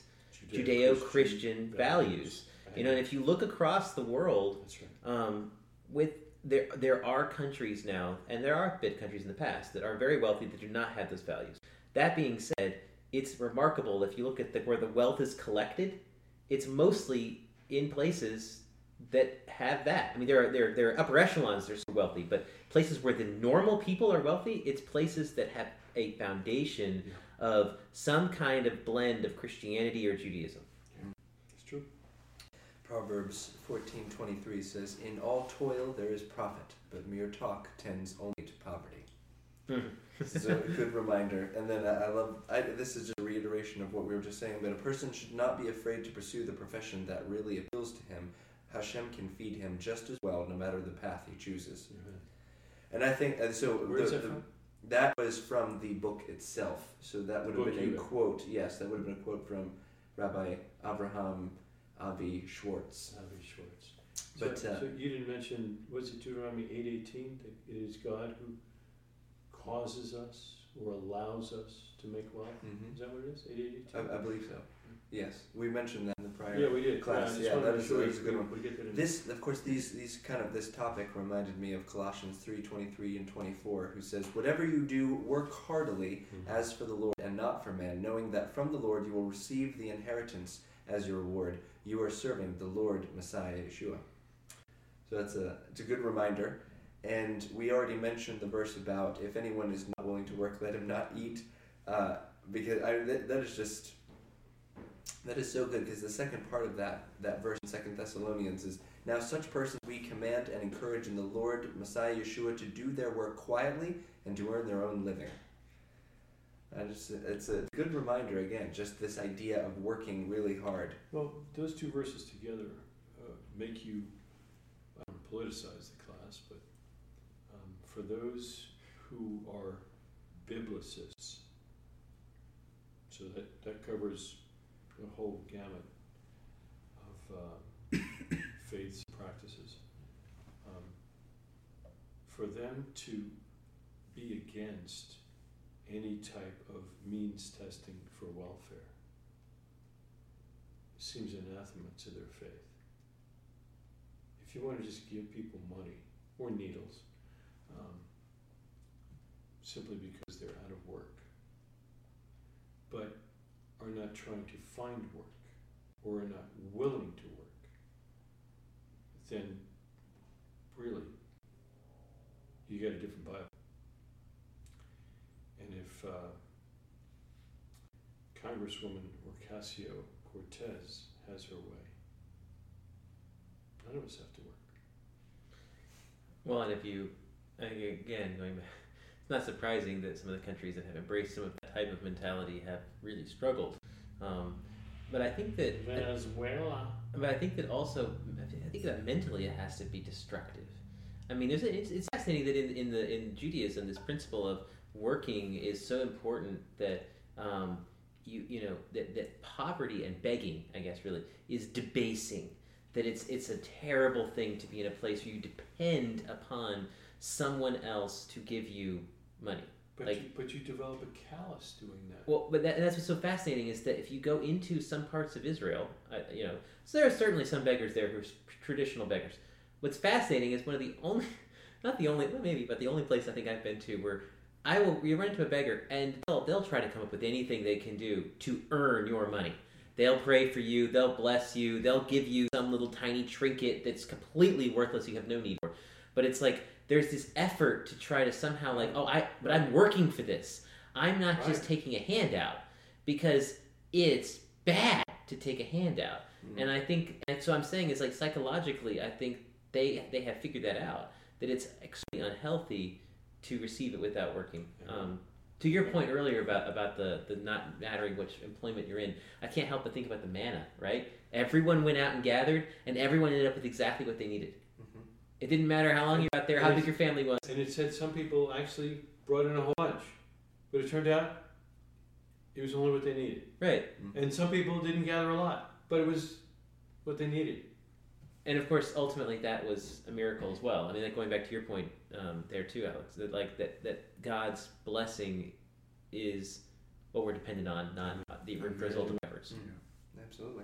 Judeo-Christian values. You know, and if you look across the world, right. um, with there there are countries now, and there are bit countries in the past that are very wealthy that do not have those values. That being said, it's remarkable if you look at the, where the wealth is collected, it's mostly in places that have that. I mean, there are there there are upper echelons that are so wealthy, but places where the normal people are wealthy, it's places that have a foundation of some kind of blend of Christianity or Judaism. It's true. Proverbs 14:23 says, "In all toil there is profit, but mere talk tends only to poverty." Mm-hmm. so a good reminder. And then I, I love. I, this is just a reiteration of what we were just saying. But a person should not be afraid to pursue the profession that really appeals to him. Hashem can feed him just as well, no matter the path he chooses. Mm-hmm. And I think and so. Where's the- that the- from? That was from the book itself. So that would have been a quote. Yes, that would have been a quote from Rabbi Abraham Avi Schwartz. Avi Schwartz. But, so, uh, so you didn't mention was it Deuteronomy eight eighteen that it is God who causes us or allows us to make wealth? hmm Is that what it is? Eight eighty two. I, I believe so. Yes, we mentioned that in the prior. yeah, we did. class. Yeah, wanted that is- sure that is a good one. We get that. This, of course, these these kind of this topic reminded me of Colossians three twenty three and twenty four, who says, "Whatever you do, work heartily Mhm. as for the Lord and not for man, knowing that from the Lord you will receive the inheritance as your reward. You are serving the Lord Messiah Yeshua." So that's a it's a good reminder. And we already mentioned the verse about if anyone is not willing to work, let him not eat, uh, because I, that, that is just that is so good because the second part of that that verse in Second Thessalonians is now such persons we command and encourage in the Lord Messiah Yeshua to do their work quietly and to earn their own living. I just it's a good reminder again, just this idea of working really hard. Well, those two verses together uh, make you don't politicize the class, but um, for those who are biblicists, so that, that covers the whole gamut of uh, faiths and practices. Um, for them to be against any type of means testing for welfare seems anathema to their faith. If you want to just give people money or needles, um, simply because they're out of work, but are not trying to find work or are not willing to work, then really you got a different Bible. And if uh, Congresswoman Ocasio Cortez has her way, none of us have to work. Well, and if you, again, going back, it's not surprising that some of the countries that have embraced some of that type of mentality have really struggled. Um, but I think that, Venezuela. but I think that also, I think that mentally it has to be destructive. I mean, there's a, it's, it's fascinating that in, in the in Judaism, this principle of working is so important that um, you you know that, that poverty and begging, I guess, really is debasing. That it's it's a terrible thing to be in a place where you depend upon someone else to give you money. But, Like- you, but you develop a callus doing that. Well, but that, that's what's so fascinating is that if you go into some parts of Israel, uh, you know, so there are certainly some beggars there who are traditional beggars. What's fascinating is one of the only, not the only, well, maybe, but the only place I think I've been to where I will, you run into a beggar and they'll, they'll try to come up with anything they can do to earn your money. They'll pray for you, they'll bless you, they'll give you some little tiny trinket that's completely worthless you have no need for. But it's like there's this effort to try to somehow like, oh, I, but I'm working for this. I'm not just taking a handout because it's bad to take a handout. Mm. And I think, and so I'm saying is like psychologically, I think they they have figured that out that it's extremely unhealthy to receive it without working. Yeah. Um, to your point earlier about about the the not mattering which employment you're in, I can't help but think about the manna. Right? Everyone went out and gathered, and everyone ended up with exactly what they needed. It didn't matter how long you got there, how big your family was. And it said some people actually brought in a whole bunch, but it turned out it was only what they needed. Right. And some people didn't gather a lot, but it was what they needed. And of course, ultimately, that was a miracle as well. I mean, like going back to your point um, there too, Alex, that like that that God's blessing is what we're dependent on, not the result of efforts. Mm. Absolutely.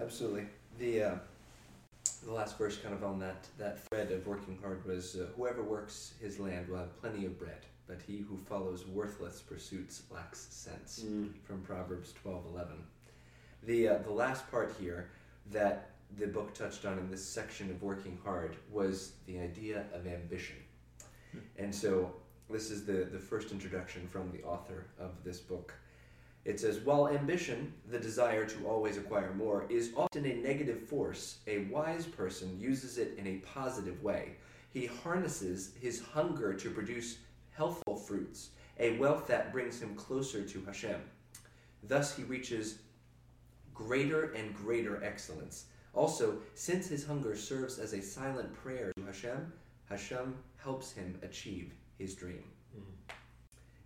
Absolutely. The uh, the last verse, kind of on that that thread of working hard, was uh, whoever works his land will have plenty of bread, but he who follows worthless pursuits lacks sense. From Proverbs twelve eleven. The uh, the last part here that the book touched on in this section of working hard was the idea of ambition, and so this is the the first introduction from the author of this book. It says, while ambition, the desire to always acquire more, is often a negative force, a wise person uses it in a positive way. He harnesses his hunger to produce healthful fruits, a wealth that brings him closer to Hashem. Thus, he reaches greater and greater excellence. Also, since his hunger serves as a silent prayer to Hashem, Hashem helps him achieve his dream.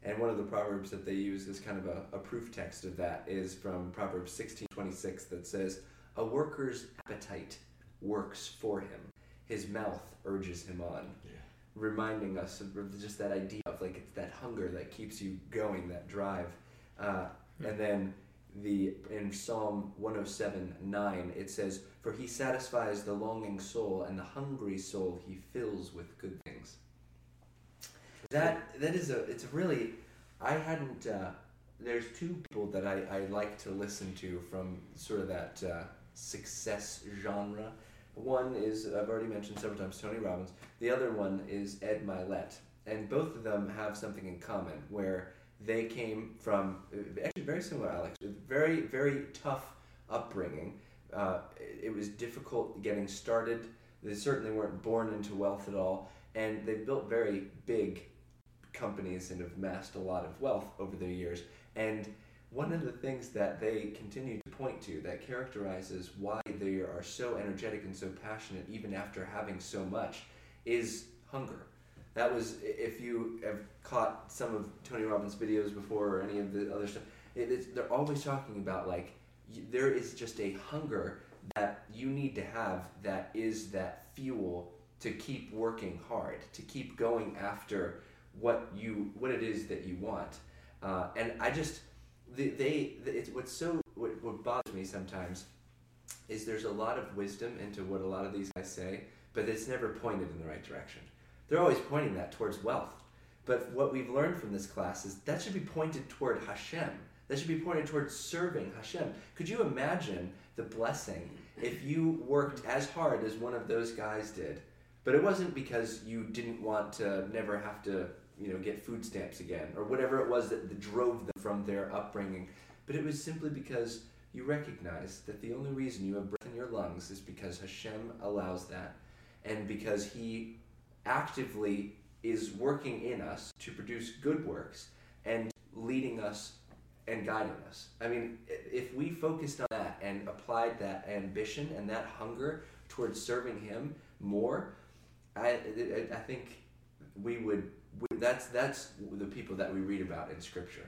And one of the proverbs that they use as kind of a, a proof text of that is from Proverbs sixteen twenty six that says, A worker's appetite works for him, his mouth urges him on. Yeah. Reminding us of just that idea of like it's that hunger that keeps you going, that drive. Uh, and then the in Psalm 107 9, it says, For he satisfies the longing soul, and the hungry soul he fills with good things. That that is a it's really I hadn't uh, there's two people that I, I like to listen to from sort of that uh, success genre. One is I've already mentioned several times Tony Robbins. The other one is Ed Mylett, and both of them have something in common where they came from actually very similar, Alex, very very tough upbringing. Uh, it was difficult getting started. They certainly weren't born into wealth at all, and they built very big companies and have amassed a lot of wealth over the years. And one of the things that they continue to point to that characterizes why they are so energetic and so passionate, even after having so much, is hunger. That was, if you have caught some of Tony Robbins' videos before or any of the other stuff, they're always talking about like, there is just a hunger that you need to have that is that fuel to keep working hard, to keep going after what you what it is that you want. Uh, and I just they, they it's what's so what, what bothers me sometimes is there's a lot of wisdom into what a lot of these guys say, but it's never pointed in the right direction. They're always pointing that towards wealth. But what we've learned from this class is that should be pointed toward Hashem. That should be pointed towards serving Hashem. Could you imagine the blessing if you worked as hard as one of those guys did? But it wasn't because you didn't want to never have to, you know, get food stamps again or whatever it was that, drove them from their upbringing. But it was simply because you recognize that the only reason you have breath in your lungs is because Hashem allows that and because He actively is working in us to produce good works and leading us and guiding us. I mean, if we focused on that and applied that ambition and that hunger towards serving Him more, I, I think we would. That's that's the people that we read about in Scripture.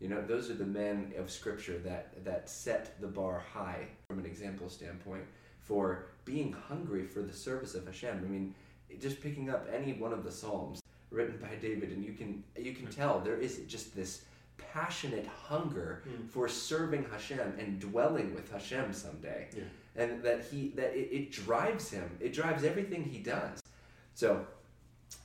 You know, those are the men of Scripture that that set the bar high from an example standpoint for being hungry for the service of Hashem. I mean, just picking up any one of the Psalms written by David, and you can you can tell there is just this passionate hunger Mm. for serving Hashem and dwelling with Hashem someday, Yeah. and that he that it, it drives him. It drives everything he does. So,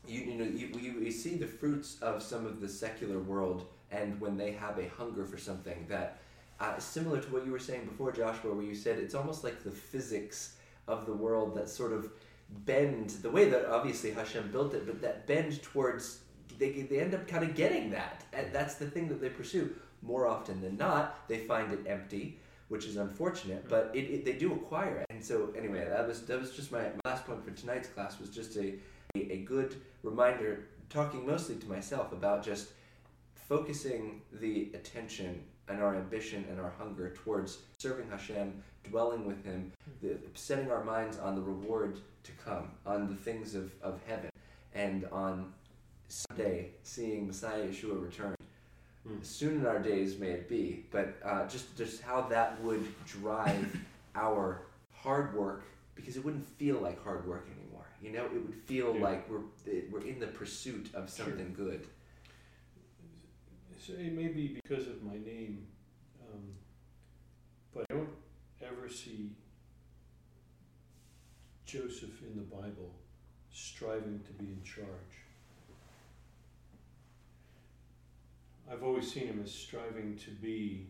you you know you, you see the fruits of some of the secular world, and when they have a hunger for something that. Uh, similar to what you were saying before, Joshua, where you said it's almost like the physics of the world that sort of bend the way that obviously Hashem built it, but that bend towards they, they end up kind of getting that, and that's the thing that they pursue. More often than not, they find it empty, which is unfortunate, but it, it, they do acquire it. And so, anyway, that was that was just my, my last point for tonight's class was just a, a, good reminder, talking mostly to myself about just focusing the attention and our ambition and our hunger towards serving Hashem, dwelling with Him, the, setting our minds on the reward to come, on the things of, of heaven, and on someday seeing Messiah Yeshua return. Hmm. Soon in our days may it be, but uh, just just how that would drive our hard work because it wouldn't feel like hard work anymore. You know, it would feel Yeah. like we're we're in the pursuit of Sure. something good. So it may be because of my name, um, but I don't ever see Joseph in the Bible striving to be in charge. I've always seen him as striving to be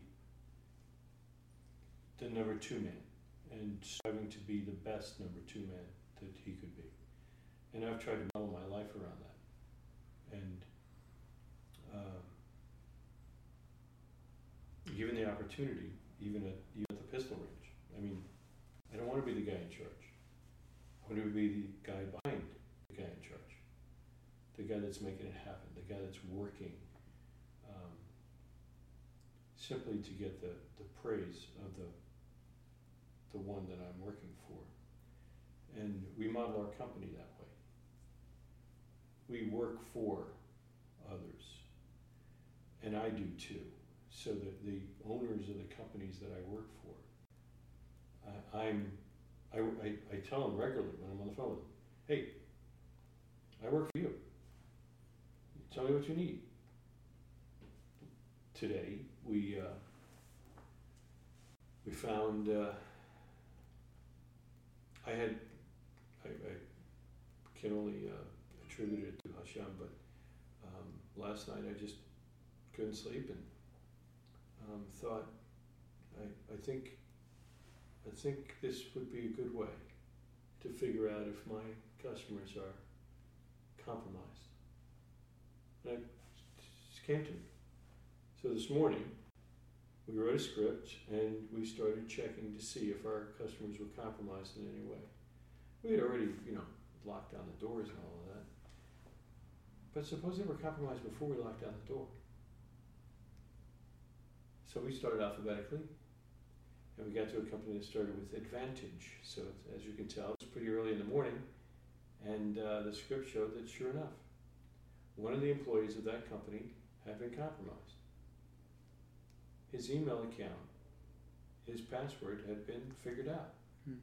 the number two man and striving to be the best number two man that he could be. And I've tried to model my life around that. And um, given the opportunity, even at even at the pistol range. I mean, I don't want to be the guy in charge. I want to be the guy behind the guy in charge, the guy that's making it happen, the guy that's working um, simply to get the, the praise of the the one that I'm working for. And we model our company that way. We work for others, and I do too so that the owners of the companies that I work for, I, I'm, I, I, I tell them regularly when I'm on the phone hey, I work for you. Tell me what you need. Today, we, uh, we found, uh, I had, I, I can only uh, attribute it to Hashem, but um, last night I just couldn't sleep and um, thought, I, I think, I think this would be a good way to figure out if my customers are compromised. And it came to me. So this morning, we wrote a script and we started checking to see if our customers were compromised in any way. We had already, you know, locked down the doors and all. But suppose they were compromised before we locked down the door. So we started alphabetically, and we got to a company that started with Advantage. So as you can tell, it's pretty early in the morning, and uh, the script showed that sure enough, one of the employees of that company had been compromised. His email account, his password had been figured out. Hmm.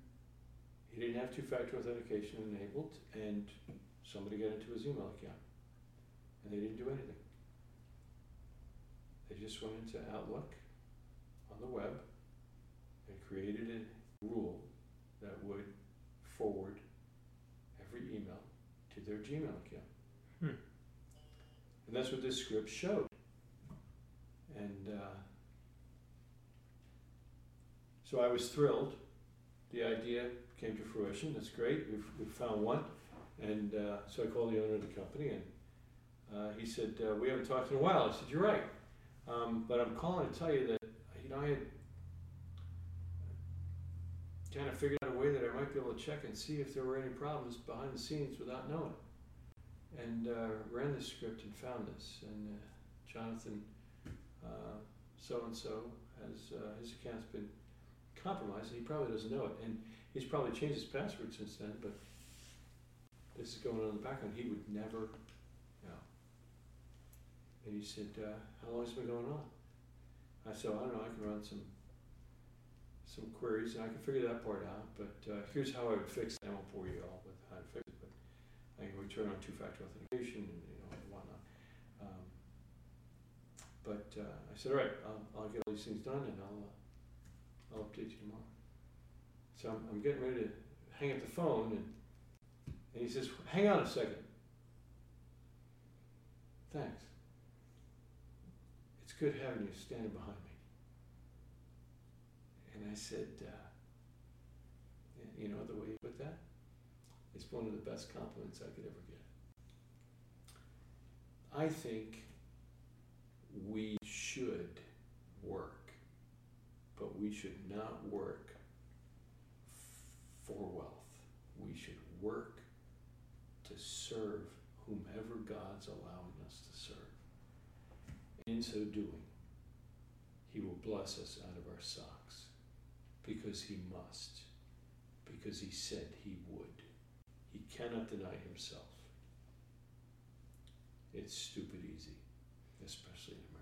He didn't have two-factor authentication enabled, and somebody got into his email account, and they didn't do anything. They just went into Outlook on the web and created a rule that would forward every email to their Gmail account. Hmm. And that's what this script showed. And uh, so I was thrilled. The idea came to fruition. That's great. We've, we've found one. And uh, so I called the owner of the company and uh, he said, uh, We haven't talked in a while. I said, You're right. Um, but I'm calling to tell you that, you know, I had kind of figured out a way that I might be able to check and see if there were any problems behind the scenes without knowing. And uh, ran the script and found this. And uh, Jonathan, so and so, has uh, his account's been compromised, and he probably doesn't know it. And he's probably changed his password since then, but this is going on in the background. He would never. And he said, uh, "How long has it been going on?" I said, "I don't know. I can run some some queries and I can figure that part out. But uh, here's how I would fix it. I won't bore you all with how to fix it, but I would turn on two-factor authentication and you know and whatnot. Um, but uh, I said, all right, I'll, I'll get all these things done and I'll uh, I'll update you tomorrow. So I'm, I'm getting ready to hang up the phone and and he says, hang on a second. Thanks. Good having you standing behind me. And I said, uh, you know the way you put that? It's one of the best compliments I could ever get. I think we should work, but we should not work for wealth. We should work to serve whomever God's serve. In so doing, He will bless us out of our socks because He must, because He said He would. He cannot deny Himself. It's stupid easy, especially in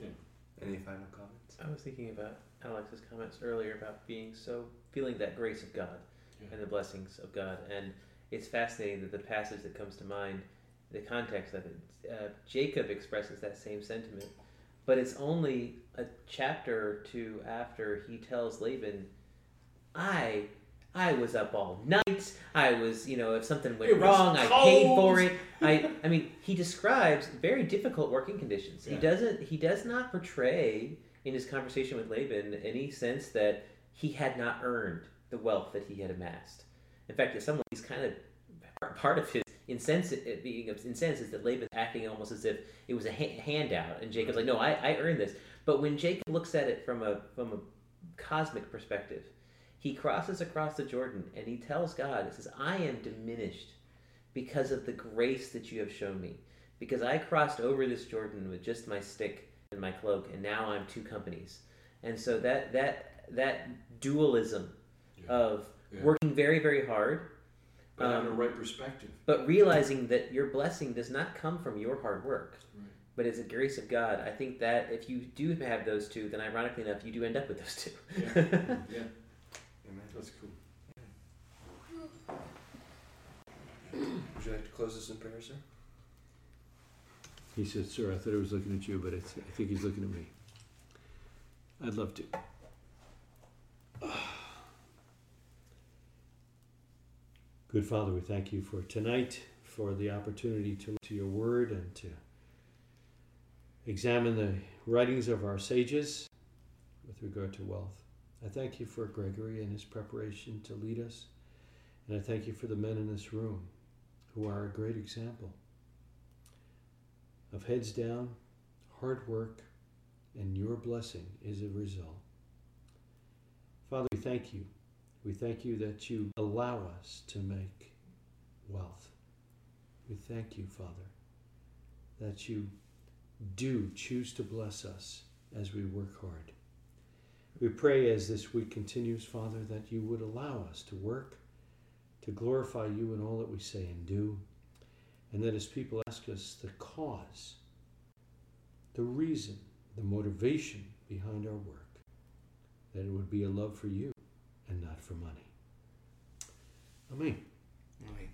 America. Yeah. Any final comments? I was thinking about Alex's comments earlier about being so feeling that grace of God Yeah. and the blessings of God, and it's fascinating that the passage that comes to mind, the context of it, uh, Jacob expresses that same sentiment, but it's only a chapter or two after he tells Laban, "I." I was up all night. I was, you know, if something went wrong, I paid for it. I, I mean, he describes very difficult working conditions. He doesn't, he does not portray in his conversation with Laban any sense that he had not earned the wealth that he had amassed. In fact, in some ways, he's kind of part of his incense it being incensed is that Laban's acting almost as if it was a ha- handout, and Jacob's like, "No, I, I earned this." But when Jacob looks at it from a from a cosmic perspective, he crosses across the Jordan and he tells God, "He says, I am diminished because of the grace that you have shown me, because I crossed over this Jordan with just my stick and my cloak, and now I'm two companies." And so that that that dualism Yeah. of Yeah. working very very hard But having a um, right perspective. but realizing that your blessing does not come from your hard work Right. but it's a grace of god i think that if you do have those two then ironically enough you do end up with those two Yeah. yeah, Amen. that's cool. Would you like to close this in prayer, sir? He said, Sir, I thought I was looking at you, but it's, I think he's looking at me. I'd love to. Good Father, we thank you for tonight, for the opportunity to look to your word and to examine the writings of our sages with regard to wealth. I thank you for Gregory and his preparation to lead us. And I thank you for the men in this room who are a great example of heads down, hard work, and your blessing is a result. Father, we thank you. We thank you that you allow us to make wealth. We thank you, Father, that you do choose to bless us as we work hard. We pray as this week continues, Father, that you would allow us to work, to glorify you in all that we say and do, and that as people ask us the cause, the reason, the motivation behind our work, that it would be a love for you and not for money. Amen. Amen.